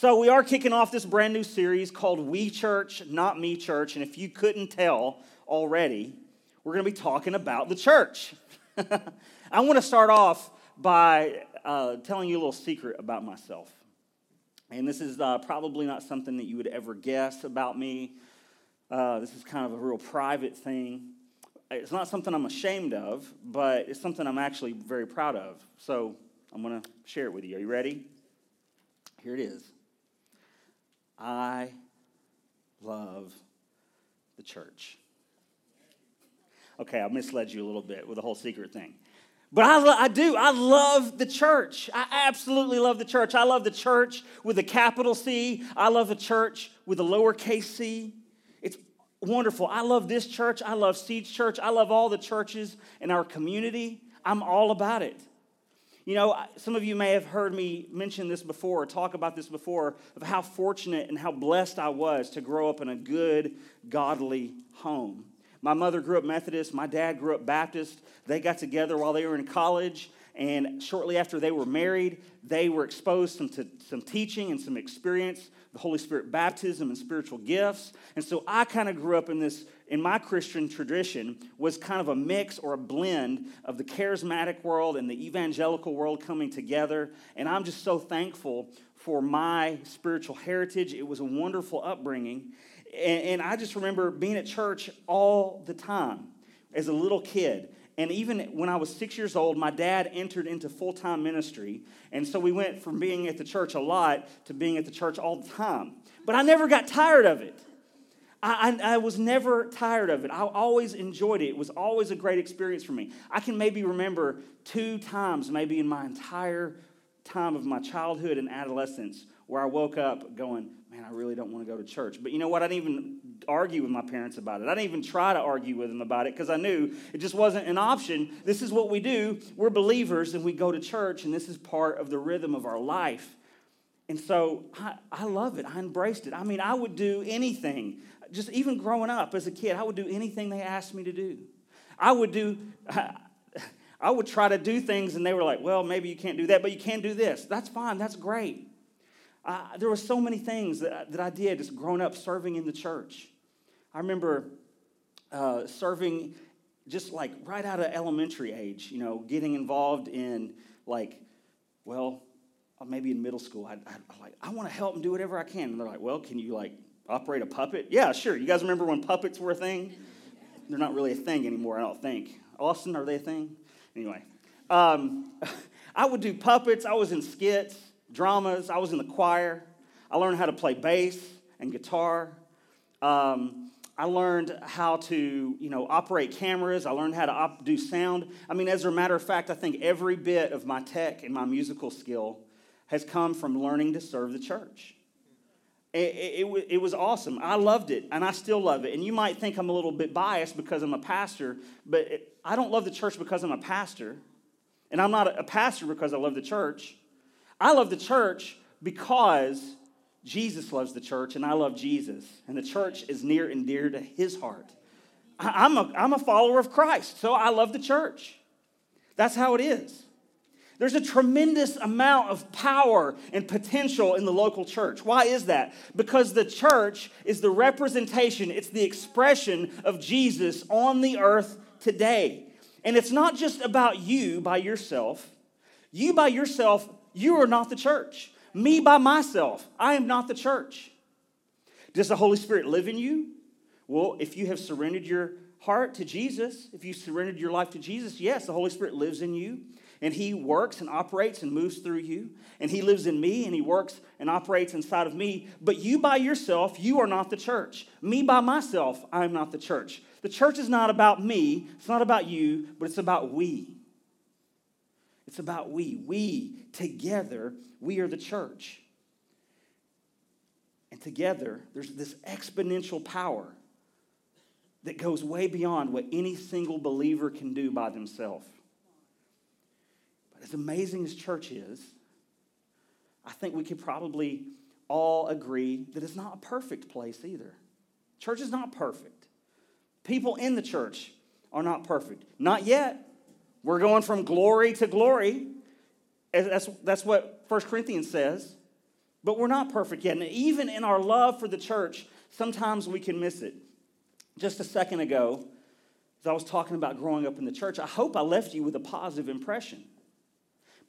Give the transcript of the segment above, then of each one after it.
So, we are kicking off this brand new series called We Church, Not Me Church. And if you couldn't tell already, we're going to be talking about the church. I want to start off by uh, telling you a little secret about myself. And this is uh, probably not something that you would ever guess about me. Uh, this is kind of a real private thing. It's not something I'm ashamed of, but it's something I'm actually very proud of. So I'm going to share it with you. Are you ready? Here it is. I love the church. Okay, I misled you a little bit with the whole secret thing. But I, I do. I love the church. I absolutely love the church. I love the church with a capital C. I love the church with a lowercase c. It's wonderful. I love this church. I love Seeds Church. I love all the churches in our community. I'm all about it. You know, some of you may have heard me mention this before, talk about this before, of how fortunate and how blessed I was to grow up in a good, godly home. My mother grew up Methodist, my dad grew up Baptist. They got together while they were in college, and shortly after they were married, they were exposed to some teaching and some experience, the Holy Spirit baptism and spiritual gifts. And so I kind of grew up in this in my Christian tradition was kind of a mix or a blend of the charismatic world and the evangelical world coming together. And I'm just so thankful for my spiritual heritage. It was a wonderful upbringing. And, I just remember being at church all the time as a little kid. And even when I was six years old, my dad entered into full time ministry. And so we went from being at the church a lot to being at the church all the time. But I never got tired of it. I, I, I, was never tired of it. I always enjoyed it. It was always a great experience for me. I can maybe remember two times, maybe in my entire time of my childhood and adolescence, where I woke up going, Man, I really don't want to go to church. But you know what? I didn't even argue with my parents about it. I didn't even try to argue with them about it because I knew it just wasn't an option. This is what we do. We're believers and we go to church, and this is part of the rhythm of our life. And so I, I love it. I embraced it. I mean, I would do anything just even growing up as a kid, I would do anything they asked me to do. I would do, I would try to do things, and they were like, well, maybe you can't do that, but you can do this. That's fine, that's great. Uh, there were so many things that, that I did just growing up serving in the church. I remember uh, serving just like right out of elementary age, you know, getting involved in like, well, maybe in middle school, I, I, I like, I want to help and do whatever I can. And they're like, well, can you like operate a puppet? Yeah, sure. You guys remember when puppets were a thing? They're not really a thing anymore, I don't think. Austin, are they a thing? Anyway, um, I would do puppets. I was in skits, dramas. I was in the choir. I learned how to play bass and guitar. Um, I learned how to, you know, operate cameras. I learned how to op- do sound. I mean, as a matter of fact, I think every bit of my tech and my musical skill has come from learning to serve the church. It, it, it, was awesome. I loved it, and I still love it. And you might think I'm a little bit biased because I'm a pastor, but it, I don't love the church because I'm a pastor. And I'm not a pastor because I love the church. I love the church because Jesus loves the church, and I love Jesus. And the church is near and dear to his heart. I, I'm a, I'm a follower of Christ, so I love the church. That's how it is. There's a tremendous amount of power and potential in the local church. Why is that? Because the church is the representation, it's the expression of Jesus on the earth today. And it's not just about you by yourself. You by yourself, you are not the church. Me by myself, I am not the church. Does the Holy Spirit live in you? Well, if you have surrendered your heart to Jesus, if you surrendered your life to Jesus, yes, the Holy Spirit lives in you and He works and operates and moves through you. And He lives in me and He works and operates inside of me. But you by yourself, you are not the church. Me by myself, I am not the church. The church is not about me, it's not about you, but it's about we. It's about we. We together, we are the church. And together, there's this exponential power that goes way beyond what any single believer can do by themselves as amazing as church is, I think we could probably all agree that it's not a perfect place either. Church is not perfect. People in the church are not perfect. Not yet. We're going from glory to glory. That's, that's what 1 Corinthians says. But we're not perfect yet. And even in our love for the church, sometimes we can miss it. Just a second ago, as I was talking about growing up in the church, I hope I left you with a positive impression.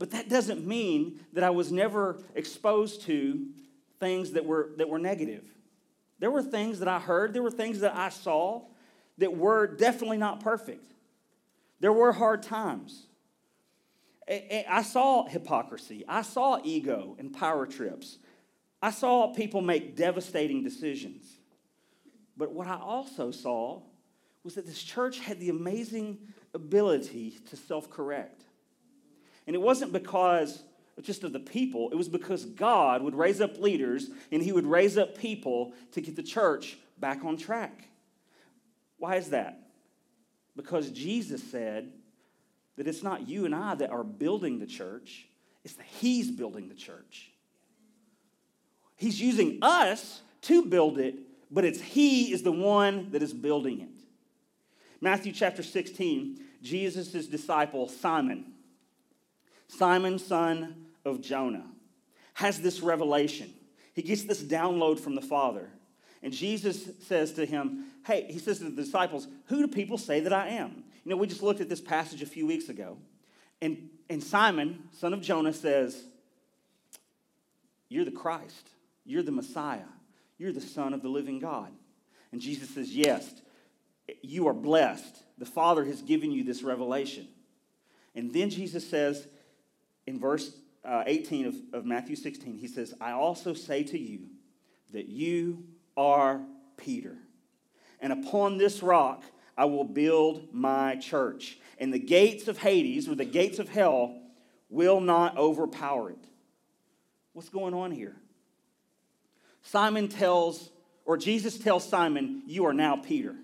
But that doesn't mean that I was never exposed to things that were, that were negative. There were things that I heard, there were things that I saw that were definitely not perfect. There were hard times. I saw hypocrisy. I saw ego and power trips. I saw people make devastating decisions. But what I also saw was that this church had the amazing ability to self correct. And it wasn't because just of the people, it was because God would raise up leaders and He would raise up people to get the church back on track. Why is that? Because Jesus said that it's not you and I that are building the church, it's that He's building the church. He's using us to build it, but it's He is the one that is building it. Matthew chapter 16, Jesus' disciple, Simon, Simon, son of Jonah, has this revelation. He gets this download from the Father. And Jesus says to him, Hey, he says to the disciples, Who do people say that I am? You know, we just looked at this passage a few weeks ago. And, and Simon, son of Jonah, says, You're the Christ. You're the Messiah. You're the Son of the living God. And Jesus says, Yes, you are blessed. The Father has given you this revelation. And then Jesus says in verse uh, 18 of, of Matthew 16, he says, I also say to you that you are Peter. And upon this rock I will build my church. And the gates of Hades, or the gates of hell, will not overpower it. What's going on here? Simon tells, or Jesus tells Simon, You are now Peter.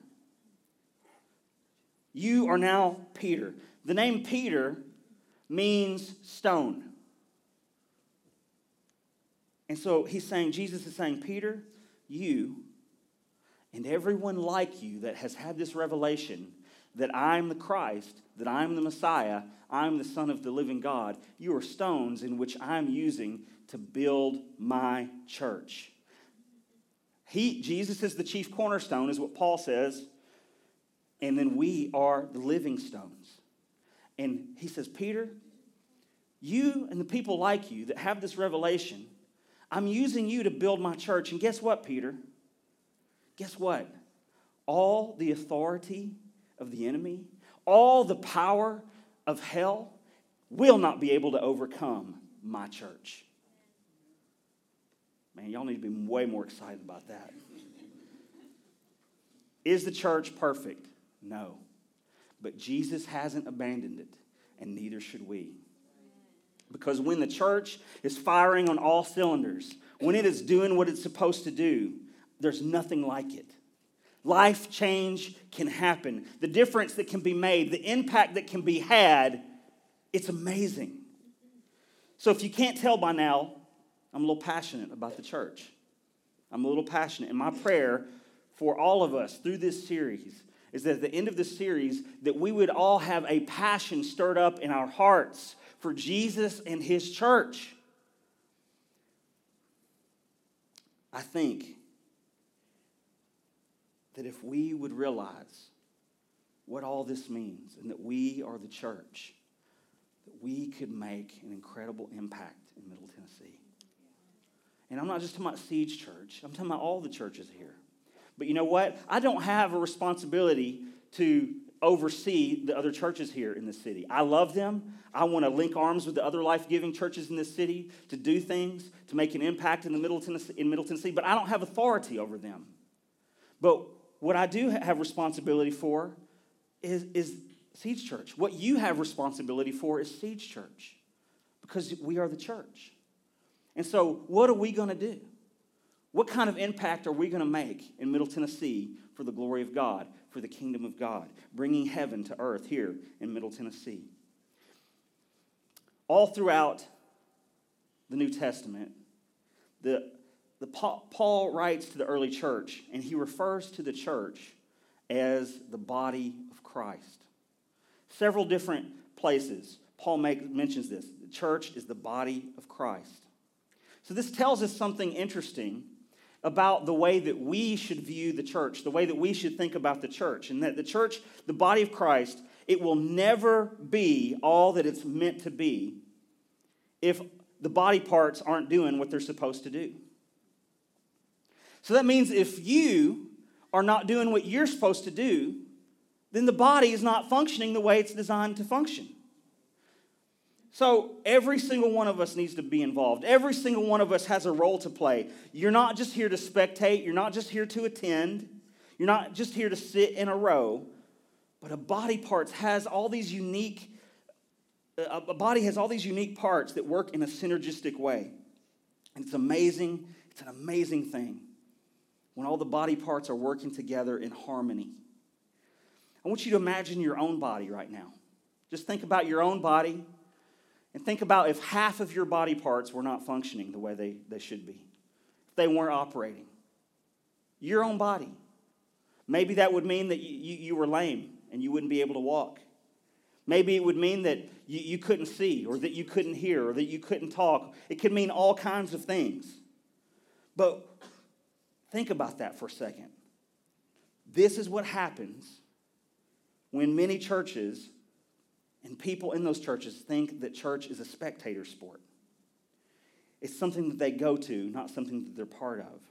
You are now Peter. The name Peter means stone. And so he's saying, Jesus is saying, Peter, you and everyone like you that has had this revelation that I'm the Christ, that I'm the Messiah, I'm the Son of the living God, you are stones in which I'm using to build my church. He, Jesus is the chief cornerstone, is what Paul says and then we are the living stones. And he says, Peter, you and the people like you that have this revelation, I'm using you to build my church. And guess what, Peter? Guess what? All the authority of the enemy, all the power of hell will not be able to overcome my church. Man, y'all need to be way more excited about that. Is the church perfect? No. But Jesus hasn't abandoned it, and neither should we. Because when the church is firing on all cylinders, when it is doing what it's supposed to do, there's nothing like it. Life change can happen. The difference that can be made, the impact that can be had, it's amazing. So if you can't tell by now, I'm a little passionate about the church. I'm a little passionate. And my prayer for all of us through this series is that at the end of the series that we would all have a passion stirred up in our hearts for Jesus and his church. I think that if we would realize what all this means and that we are the church, that we could make an incredible impact in Middle Tennessee. And I'm not just talking about Siege Church, I'm talking about all the churches here. But you know what? I don't have a responsibility to oversee the other churches here in the city. I love them. I want to link arms with the other life giving churches in this city to do things, to make an impact in, the Middle Tennessee, in Middle Tennessee, but I don't have authority over them. But what I do have responsibility for is, is Siege Church. What you have responsibility for is Siege Church because we are the church. And so, what are we going to do? What kind of impact are we going to make in Middle Tennessee for the glory of God, for the kingdom of God, bringing heaven to earth here in Middle Tennessee? All throughout the New Testament, the, the Paul writes to the early church, and he refers to the church as the body of Christ. Several different places, Paul make, mentions this. The church is the body of Christ. So, this tells us something interesting about the way that we should view the church, the way that we should think about the church, and that the church, the body of Christ, it will never be all that it's meant to be if the body parts aren't doing what they're supposed to do. So that means if you are not doing what you're supposed to do, then the body is not functioning the way it's designed to function. So every single one of us needs to be involved. Every single one of us has a role to play. You're not just here to spectate, you're not just here to attend, you're not just here to sit in a row, but a body parts has all these unique uh, a body has all these unique parts that work in a synergistic way. And it's amazing, it's an amazing thing when all the body parts are working together in harmony. I want you to imagine your own body right now. Just think about your own body and think about if half of your body parts were not functioning the way they, they should be, if they weren't operating. Your own body. Maybe that would mean that you, you, were lame and you wouldn't be able to walk. Maybe it would mean that you, you couldn't see, or that you couldn't hear, or that you couldn't talk. It could mean all kinds of things. But think about that for a second. This is what happens when many churches and people in those churches think that church is a spectator sport. It's something that they go to, not something that they're part of.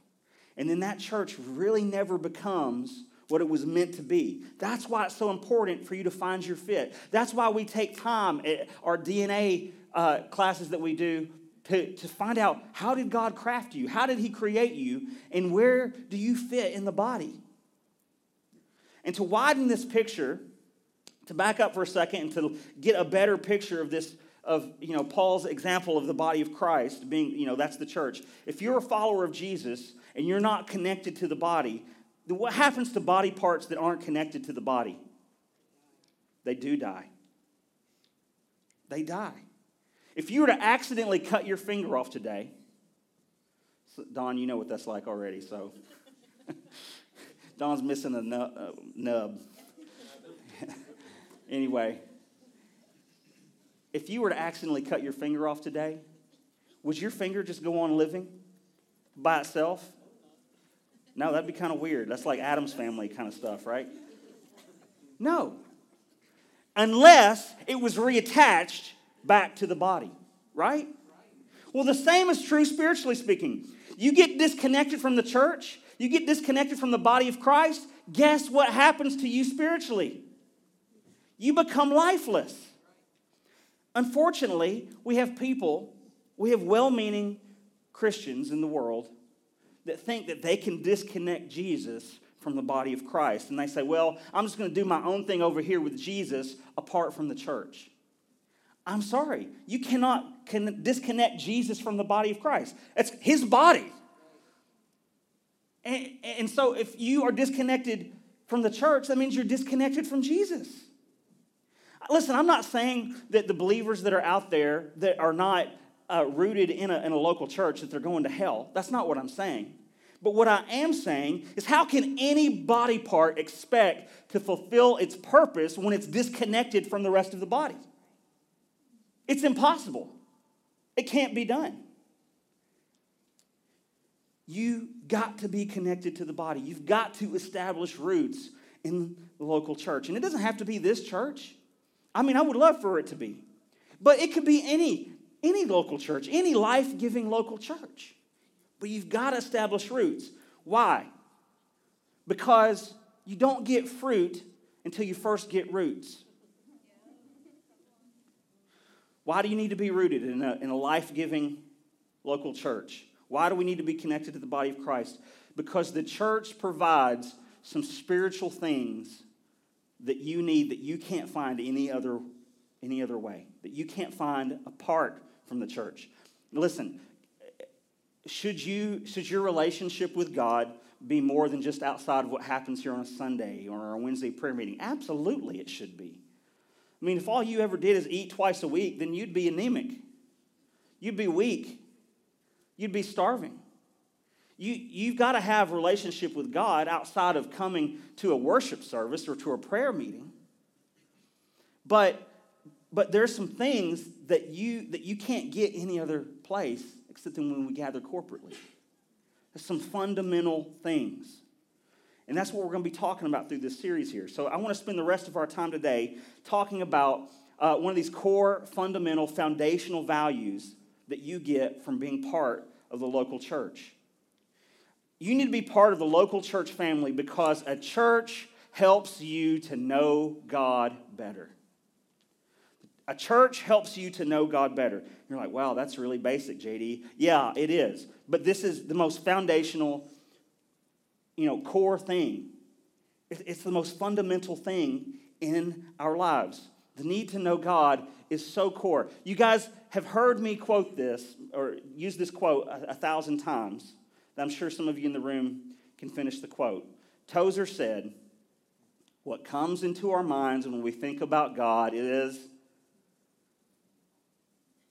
And then that church really never becomes what it was meant to be. That's why it's so important for you to find your fit. That's why we take time at our DNA uh, classes that we do to, to find out how did God craft you? How did He create you? And where do you fit in the body? And to widen this picture, to back up for a second and to get a better picture of this of you know Paul's example of the body of Christ being you know that's the church. If you're a follower of Jesus and you're not connected to the body, what happens to body parts that aren't connected to the body? They do die. They die. If you were to accidentally cut your finger off today, Don, you know what that's like already, so. Don's missing a nub. Anyway, if you were to accidentally cut your finger off today, would your finger just go on living by itself? No, that'd be kind of weird. That's like Addams Family kind of stuff, right? No. Unless it was reattached back to the body, right? Well, the same is true spiritually speaking. You get disconnected from the church, you get disconnected from the body of Christ, guess what happens to you spiritually? You become lifeless. Unfortunately, we have people, we have well meaning Christians in the world that think that they can disconnect Jesus from the body of Christ. And they say, well, I'm just going to do my own thing over here with Jesus apart from the church. I'm sorry. You cannot can disconnect Jesus from the body of Christ. It's his body. And, and so if you are disconnected from the church, that means you're disconnected from Jesus. Listen, I'm not saying that the believers that are out there that are not uh, rooted in a, in a local church that they're going to hell. That's not what I'm saying. But what I am saying is, how can any body part expect to fulfill its purpose when it's disconnected from the rest of the body? It's impossible. It can't be done. You got to be connected to the body. You've got to establish roots in the local church. And it doesn't have to be this church. I mean, I would love for it to be. But it could be any any local church, any life-giving local church. But you've got to establish roots. Why? Because you don't get fruit until you first get roots. Why do you need to be rooted in a, in a life giving local church? Why do we need to be connected to the body of Christ? Because the church provides some spiritual things that you need that you can't find any other, any other way, that you can't find apart from the church. Listen, should, you, should your relationship with God be more than just outside of what happens here on a Sunday or a Wednesday prayer meeting? Absolutely, it should be. I mean, if all you ever did is eat twice a week, then you'd be anemic. You'd be weak. You'd be starving. You, you've got to have relationship with God outside of coming to a worship service or to a prayer meeting. But, but there's some things that you, that you can't get any other place except when we gather corporately. There's some fundamental things. And that's what we're going to be talking about through this series here. So I want to spend the rest of our time today talking about uh, one of these core, fundamental, foundational values that you get from being part of the local church. You need to be part of the local church family because a church helps you to know God better. A church helps you to know God better. You're like, wow, that's really basic, JD. Yeah, it is. But this is the most foundational, you know, core thing. It's the most fundamental thing in our lives. The need to know God is so core. You guys have heard me quote this or use this quote a, a thousand times. I'm sure some of you in the room can finish the quote. Tozer said, What comes into our minds when we think about God is,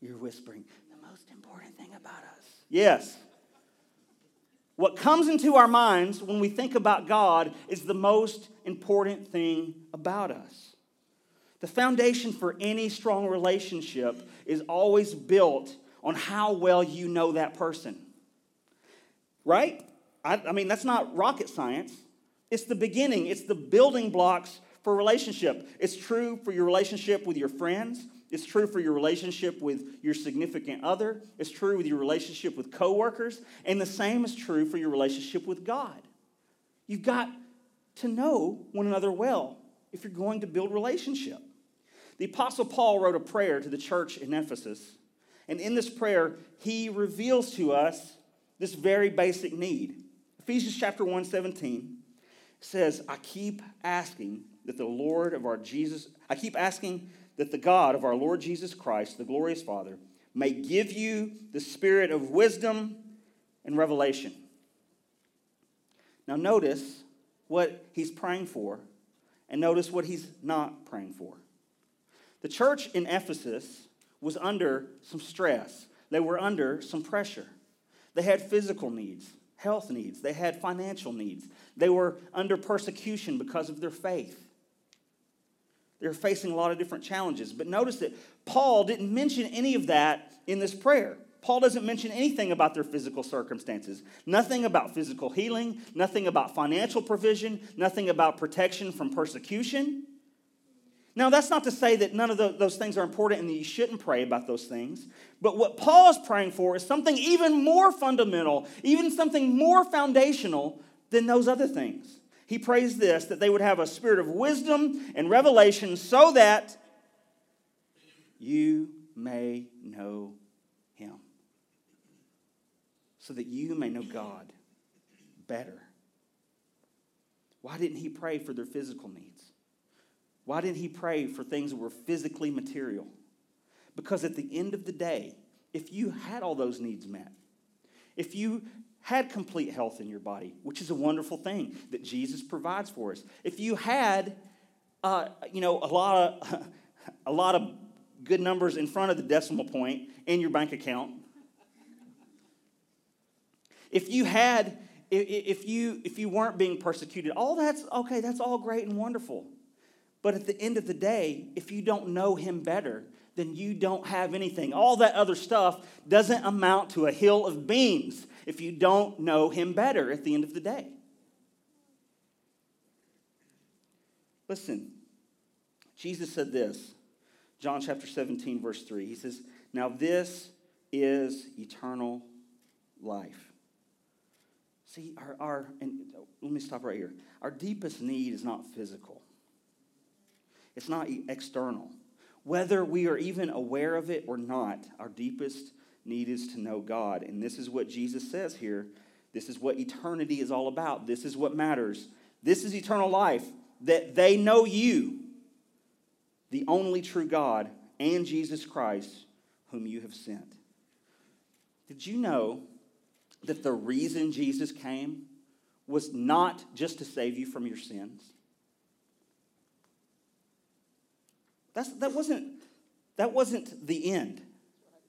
you're whispering, the most important thing about us. Yes. What comes into our minds when we think about God is the most important thing about us. The foundation for any strong relationship is always built on how well you know that person right? I, I mean, that's not rocket science. It's the beginning, it's the building blocks for relationship. It's true for your relationship with your friends. It's true for your relationship with your significant other. It's true with your relationship with coworkers. And the same is true for your relationship with God. You've got to know one another well if you're going to build relationship. The Apostle Paul wrote a prayer to the church in Ephesus. And in this prayer, he reveals to us this very basic need. Ephesians chapter 1 17 says, I keep asking that the Lord of our Jesus, I keep asking that the God of our Lord Jesus Christ, the glorious Father, may give you the spirit of wisdom and revelation. Now, notice what he's praying for, and notice what he's not praying for. The church in Ephesus was under some stress, they were under some pressure. They had physical needs, health needs, they had financial needs. They were under persecution because of their faith. They're facing a lot of different challenges. But notice that Paul didn't mention any of that in this prayer. Paul doesn't mention anything about their physical circumstances, nothing about physical healing, nothing about financial provision, nothing about protection from persecution. Now, that's not to say that none of those things are important and that you shouldn't pray about those things. But what Paul is praying for is something even more fundamental, even something more foundational than those other things. He prays this that they would have a spirit of wisdom and revelation so that you may know him. So that you may know God better. Why didn't he pray for their physical needs? Why didn't he pray for things that were physically material? Because at the end of the day, if you had all those needs met, if you had complete health in your body, which is a wonderful thing that Jesus provides for us, if you had, uh, you know, a lot of a lot of good numbers in front of the decimal point in your bank account, if you had, if you if you weren't being persecuted, all that's okay. That's all great and wonderful. But at the end of the day, if you don't know him better, then you don't have anything. All that other stuff doesn't amount to a hill of beans if you don't know him better at the end of the day. Listen, Jesus said this, John chapter 17, verse 3. He says, Now this is eternal life. See, our, our and let me stop right here. Our deepest need is not physical. It's not external. Whether we are even aware of it or not, our deepest need is to know God. And this is what Jesus says here. This is what eternity is all about. This is what matters. This is eternal life that they know you, the only true God, and Jesus Christ, whom you have sent. Did you know that the reason Jesus came was not just to save you from your sins? That's, that, wasn't, that wasn't the end.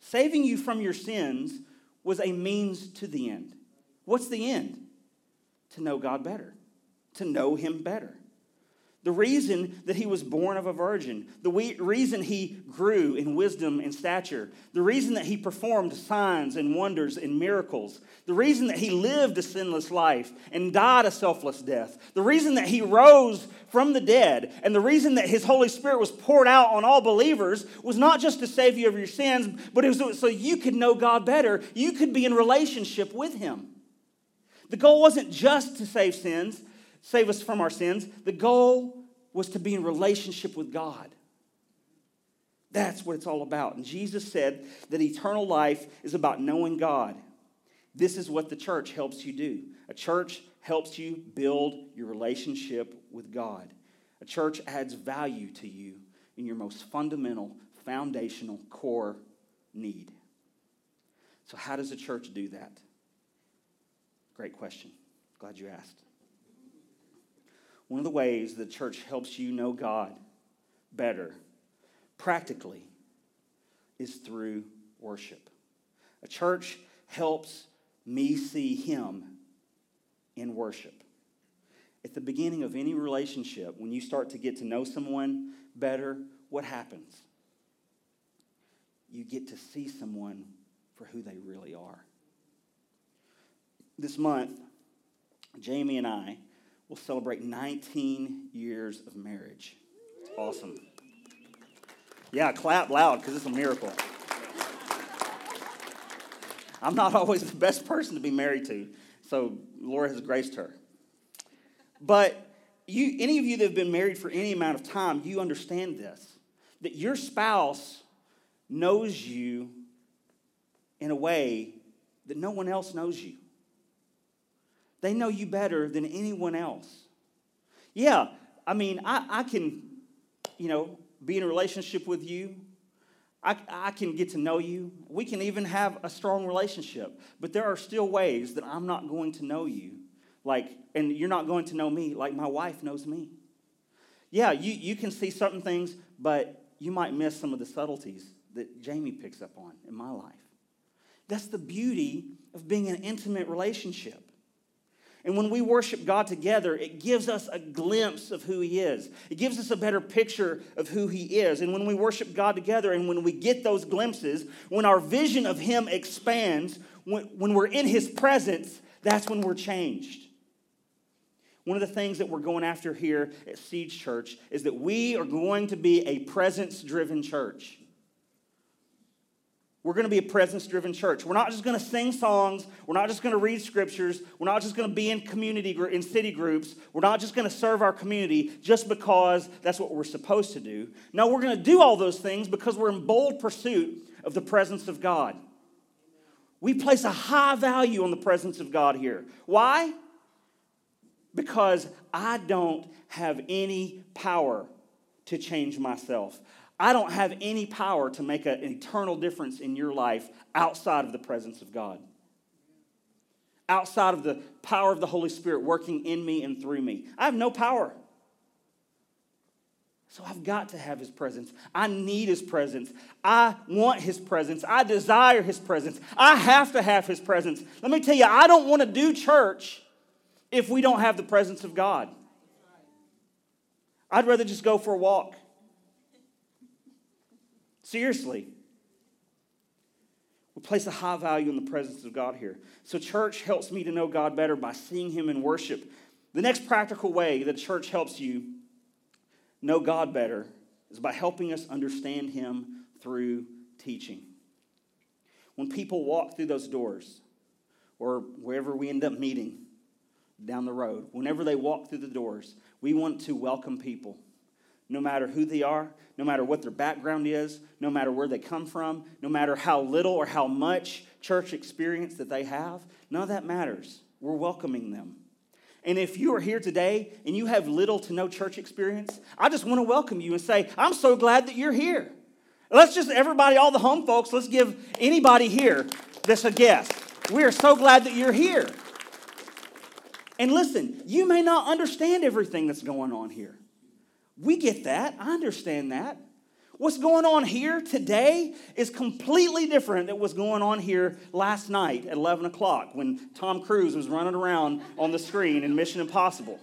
Saving you from your sins was a means to the end. What's the end? To know God better, to know Him better. The reason that he was born of a virgin, the reason he grew in wisdom and stature, the reason that he performed signs and wonders and miracles, the reason that he lived a sinless life and died a selfless death, the reason that he rose from the dead, and the reason that his Holy Spirit was poured out on all believers was not just to save you of your sins, but it was so you could know God better. You could be in relationship with him. The goal wasn't just to save sins, save us from our sins. The goal was to be in relationship with God. That's what it's all about. And Jesus said that eternal life is about knowing God. This is what the church helps you do. A church helps you build your relationship with God. A church adds value to you in your most fundamental, foundational, core need. So, how does a church do that? Great question. Glad you asked. One of the ways the church helps you know God better, practically, is through worship. A church helps me see Him in worship. At the beginning of any relationship, when you start to get to know someone better, what happens? You get to see someone for who they really are. This month, Jamie and I will celebrate 19 years of marriage. It's awesome. Yeah, clap loud because it's a miracle. I'm not always the best person to be married to, so Laura has graced her. But you, any of you that have been married for any amount of time, you understand this that your spouse knows you in a way that no one else knows you. They know you better than anyone else. Yeah, I mean, I, I can, you know, be in a relationship with you. I, I can get to know you. We can even have a strong relationship. But there are still ways that I'm not going to know you. Like, and you're not going to know me like my wife knows me. Yeah, you, you can see certain things, but you might miss some of the subtleties that Jamie picks up on in my life. That's the beauty of being an intimate relationship. And when we worship God together, it gives us a glimpse of who He is. It gives us a better picture of who He is. And when we worship God together and when we get those glimpses, when our vision of Him expands, when, when we're in His presence, that's when we're changed. One of the things that we're going after here at Siege Church is that we are going to be a presence driven church. We're going to be a presence driven church. We're not just going to sing songs. We're not just going to read scriptures. We're not just going to be in community, in city groups. We're not just going to serve our community just because that's what we're supposed to do. No, we're going to do all those things because we're in bold pursuit of the presence of God. We place a high value on the presence of God here. Why? Because I don't have any power to change myself. I don't have any power to make an eternal difference in your life outside of the presence of God. Outside of the power of the Holy Spirit working in me and through me. I have no power. So I've got to have his presence. I need his presence. I want his presence. I desire his presence. I have to have his presence. Let me tell you, I don't want to do church if we don't have the presence of God. I'd rather just go for a walk. Seriously. We place a high value in the presence of God here. So, church helps me to know God better by seeing Him in worship. The next practical way that church helps you know God better is by helping us understand Him through teaching. When people walk through those doors, or wherever we end up meeting down the road, whenever they walk through the doors, we want to welcome people no matter who they are, no matter what their background is, no matter where they come from, no matter how little or how much church experience that they have, none of that matters. We're welcoming them. And if you are here today and you have little to no church experience, I just want to welcome you and say, I'm so glad that you're here. Let's just, everybody, all the home folks, let's give anybody here that's a guest. We are so glad that you're here. And listen, you may not understand everything that's going on here. We get that. I understand that. What's going on here today is completely different than what's going on here last night at 11 o'clock when Tom Cruise was running around on the screen in Mission Impossible.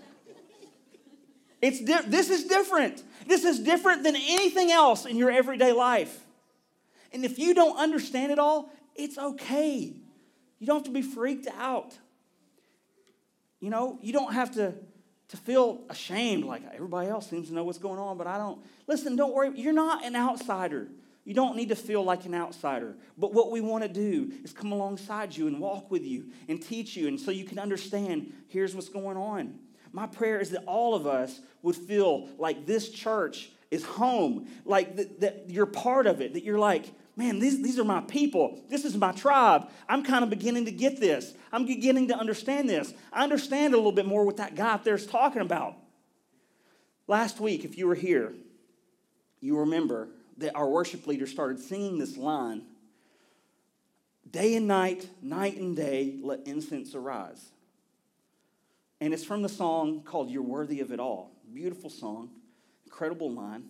It's di- this is different. This is different than anything else in your everyday life. And if you don't understand it all, it's okay. You don't have to be freaked out. You know, you don't have to, to feel ashamed like everybody else seems to know what's going on, but I don't. Listen, don't worry. You're not an outsider. You don't need to feel like an outsider. But what we want to do is come alongside you and walk with you and teach you, and so you can understand here's what's going on. My prayer is that all of us would feel like this church is home, like that, that you're part of it, that you're like, man, these, these are my people. This is my tribe. I'm kind of beginning to get this. I'm beginning to understand this. I understand a little bit more what that guy up there is talking about. Last week, if you were here, you remember that our worship leader started singing this line Day and night, night and day, let incense arise. And it's from the song called You're Worthy of It All. Beautiful song, incredible line.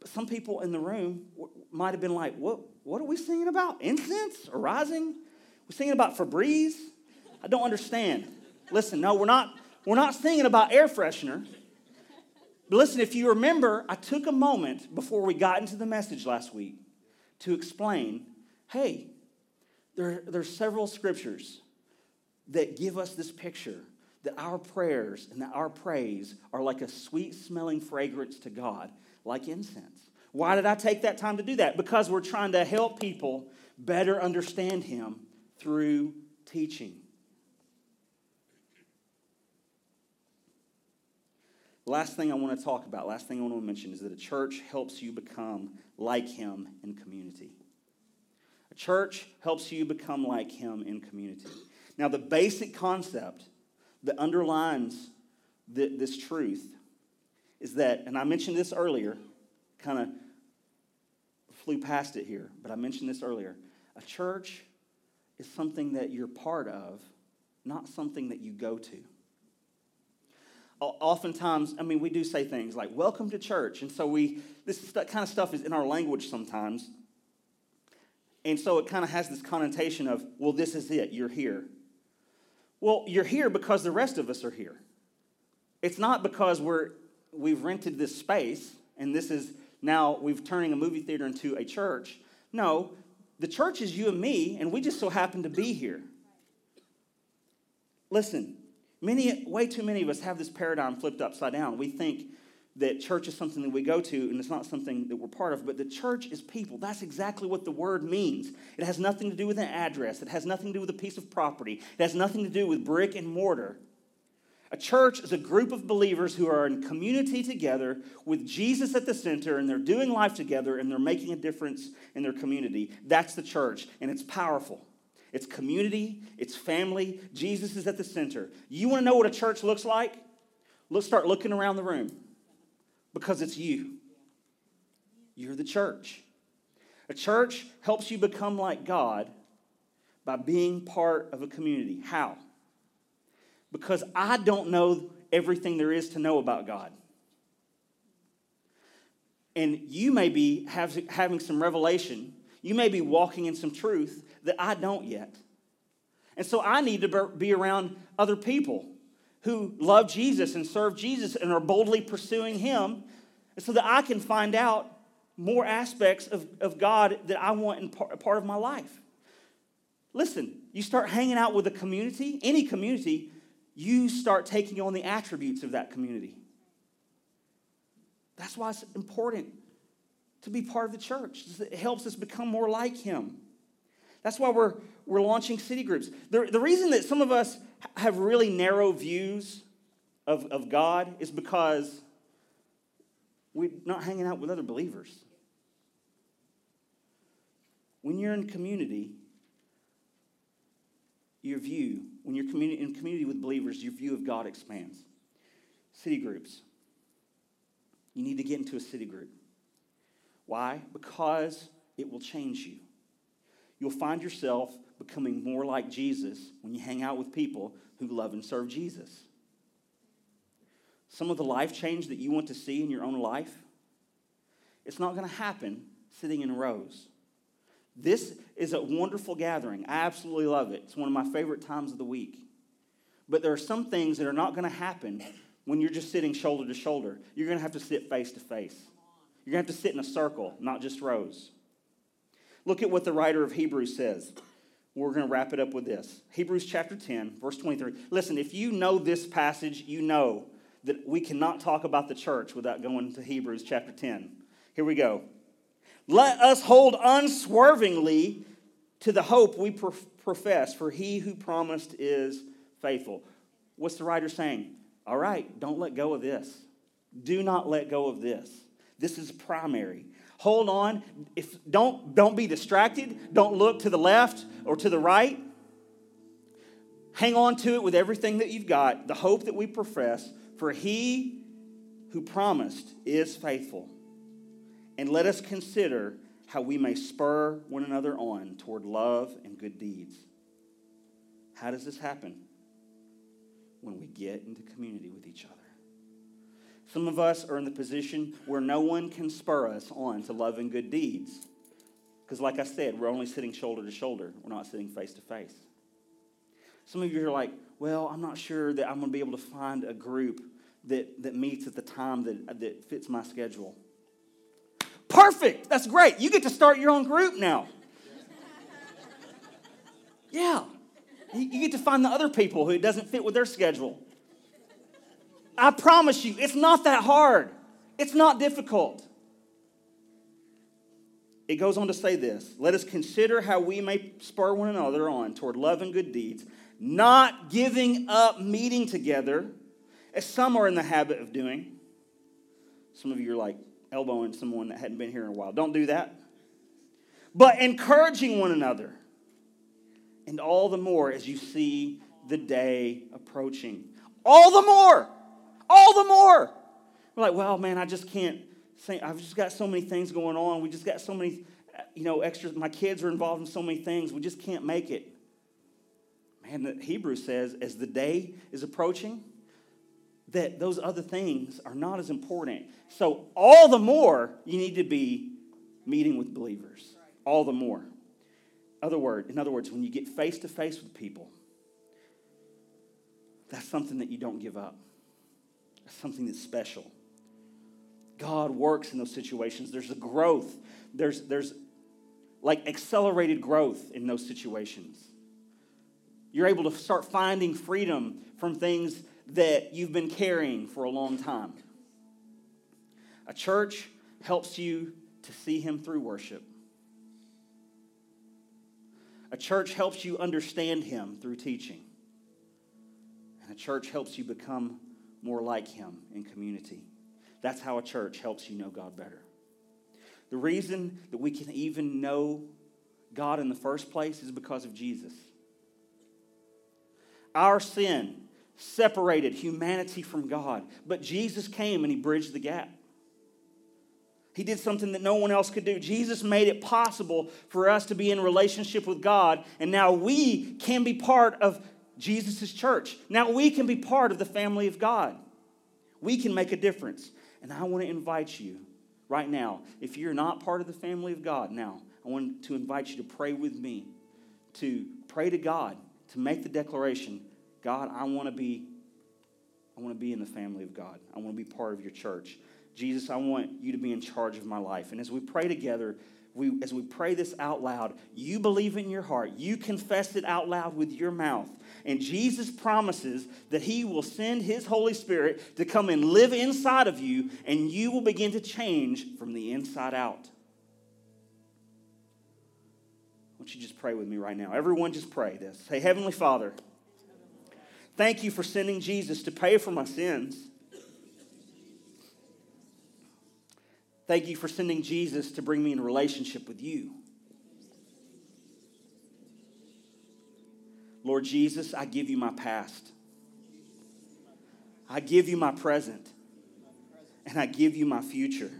But some people in the room might have been like, what, what are we singing about? Incense arising? We're singing about Febreze? I don't understand. Listen, no, we're not, we're not singing about air freshener. But listen, if you remember, I took a moment before we got into the message last week to explain hey, there, there's several scriptures that give us this picture that our prayers and that our praise are like a sweet smelling fragrance to God, like incense. Why did I take that time to do that? Because we're trying to help people better understand Him through teaching. Last thing I want to talk about, last thing I want to mention is that a church helps you become like Him in community. A church helps you become like Him in community. Now, the basic concept that underlines the, this truth is that, and I mentioned this earlier, kind of flew past it here, but I mentioned this earlier. A church is something that you're part of, not something that you go to oftentimes, I mean, we do say things like, welcome to church. And so we, this kind of stuff is in our language sometimes. And so it kind of has this connotation of, well, this is it, you're here. Well, you're here because the rest of us are here. It's not because we're, we've rented this space and this is now we've turning a movie theater into a church. No, the church is you and me, and we just so happen to be here. Listen, Many, way too many of us have this paradigm flipped upside down. We think that church is something that we go to and it's not something that we're part of, but the church is people. That's exactly what the word means. It has nothing to do with an address, it has nothing to do with a piece of property, it has nothing to do with brick and mortar. A church is a group of believers who are in community together with Jesus at the center and they're doing life together and they're making a difference in their community. That's the church, and it's powerful. It's community, it's family. Jesus is at the center. You want to know what a church looks like? Let's start looking around the room because it's you. You're the church. A church helps you become like God by being part of a community. How? Because I don't know everything there is to know about God. And you may be having some revelation. You may be walking in some truth that I don't yet. And so I need to be around other people who love Jesus and serve Jesus and are boldly pursuing Him so that I can find out more aspects of, of God that I want in part, part of my life. Listen, you start hanging out with a community, any community, you start taking on the attributes of that community. That's why it's important to be part of the church. It helps us become more like Him. That's why we're, we're launching city groups. The, the reason that some of us have really narrow views of, of God is because we're not hanging out with other believers. When you're in community, your view, when you're communi- in community with believers, your view of God expands. City groups. You need to get into a city group. Why? Because it will change you you'll find yourself becoming more like Jesus when you hang out with people who love and serve Jesus. Some of the life change that you want to see in your own life, it's not going to happen sitting in rows. This is a wonderful gathering. I absolutely love it. It's one of my favorite times of the week. But there are some things that are not going to happen when you're just sitting shoulder to shoulder. You're going to have to sit face to face. You're going to have to sit in a circle, not just rows. Look at what the writer of Hebrews says. We're going to wrap it up with this. Hebrews chapter 10, verse 23. Listen, if you know this passage, you know that we cannot talk about the church without going to Hebrews chapter 10. Here we go. Let us hold unswervingly to the hope we profess, for he who promised is faithful. What's the writer saying? All right, don't let go of this. Do not let go of this. This is primary. Hold on. If don't don't be distracted. Don't look to the left or to the right. Hang on to it with everything that you've got, the hope that we profess, for he who promised is faithful. And let us consider how we may spur one another on toward love and good deeds. How does this happen? When we get into community with each other. Some of us are in the position where no one can spur us on to love and good deeds. Because, like I said, we're only sitting shoulder to shoulder, we're not sitting face to face. Some of you are like, well, I'm not sure that I'm going to be able to find a group that, that meets at the time that, that fits my schedule. Perfect. That's great. You get to start your own group now. Yeah. You get to find the other people who it doesn't fit with their schedule. I promise you, it's not that hard. It's not difficult. It goes on to say this Let us consider how we may spur one another on toward love and good deeds, not giving up meeting together, as some are in the habit of doing. Some of you are like elbowing someone that hadn't been here in a while. Don't do that. But encouraging one another, and all the more as you see the day approaching. All the more all the more. We're like, well, man, I just can't say, I've just got so many things going on. We just got so many, you know, extra. My kids are involved in so many things. We just can't make it. Man, the Hebrew says, as the day is approaching, that those other things are not as important. So, all the more you need to be meeting with believers. All the more. Other word, in other words, when you get face to face with people, that's something that you don't give up something that's special. God works in those situations. There's a growth. There's, there's like accelerated growth in those situations. You're able to start finding freedom from things that you've been carrying for a long time. A church helps you to see Him through worship. A church helps you understand Him through teaching. And a church helps you become more like Him in community. That's how a church helps you know God better. The reason that we can even know God in the first place is because of Jesus. Our sin separated humanity from God, but Jesus came and He bridged the gap. He did something that no one else could do. Jesus made it possible for us to be in relationship with God, and now we can be part of Jesus' church. Now we can be part of the family of God. We can make a difference. And I want to invite you right now, if you're not part of the family of God now, I want to invite you to pray with me, to pray to God, to make the declaration God, I want to be. I want to be in the family of God. I want to be part of your church. Jesus, I want you to be in charge of my life. And as we pray together, we, as we pray this out loud, you believe in your heart, you confess it out loud with your mouth. And Jesus promises that He will send His Holy Spirit to come and live inside of you, and you will begin to change from the inside out. Won't you just pray with me right now? Everyone, just pray this. Say, Heavenly Father, thank you for sending Jesus to pay for my sins. Thank you for sending Jesus to bring me in relationship with you. Lord Jesus, I give you my past. I give you my present. And I give you my future.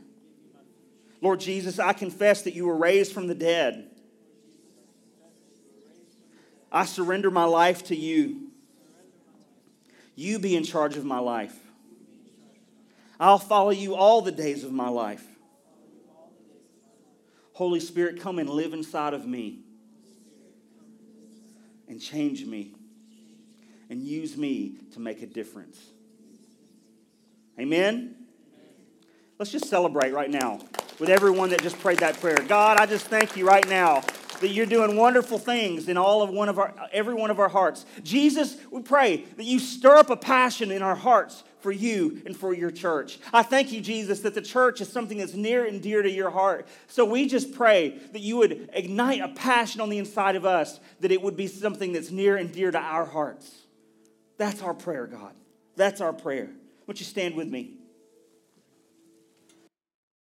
Lord Jesus, I confess that you were raised from the dead. I surrender my life to you. You be in charge of my life. I'll follow you all the days of my life. Holy Spirit, come and live inside of me and change me and use me to make a difference. Amen? Let's just celebrate right now with everyone that just prayed that prayer. God, I just thank you right now that you're doing wonderful things in all of one of our every one of our hearts. Jesus, we pray that you stir up a passion in our hearts for you and for your church. I thank you, Jesus, that the church is something that's near and dear to your heart. So we just pray that you would ignite a passion on the inside of us, that it would be something that's near and dear to our hearts. That's our prayer, God. That's our prayer. Would you stand with me?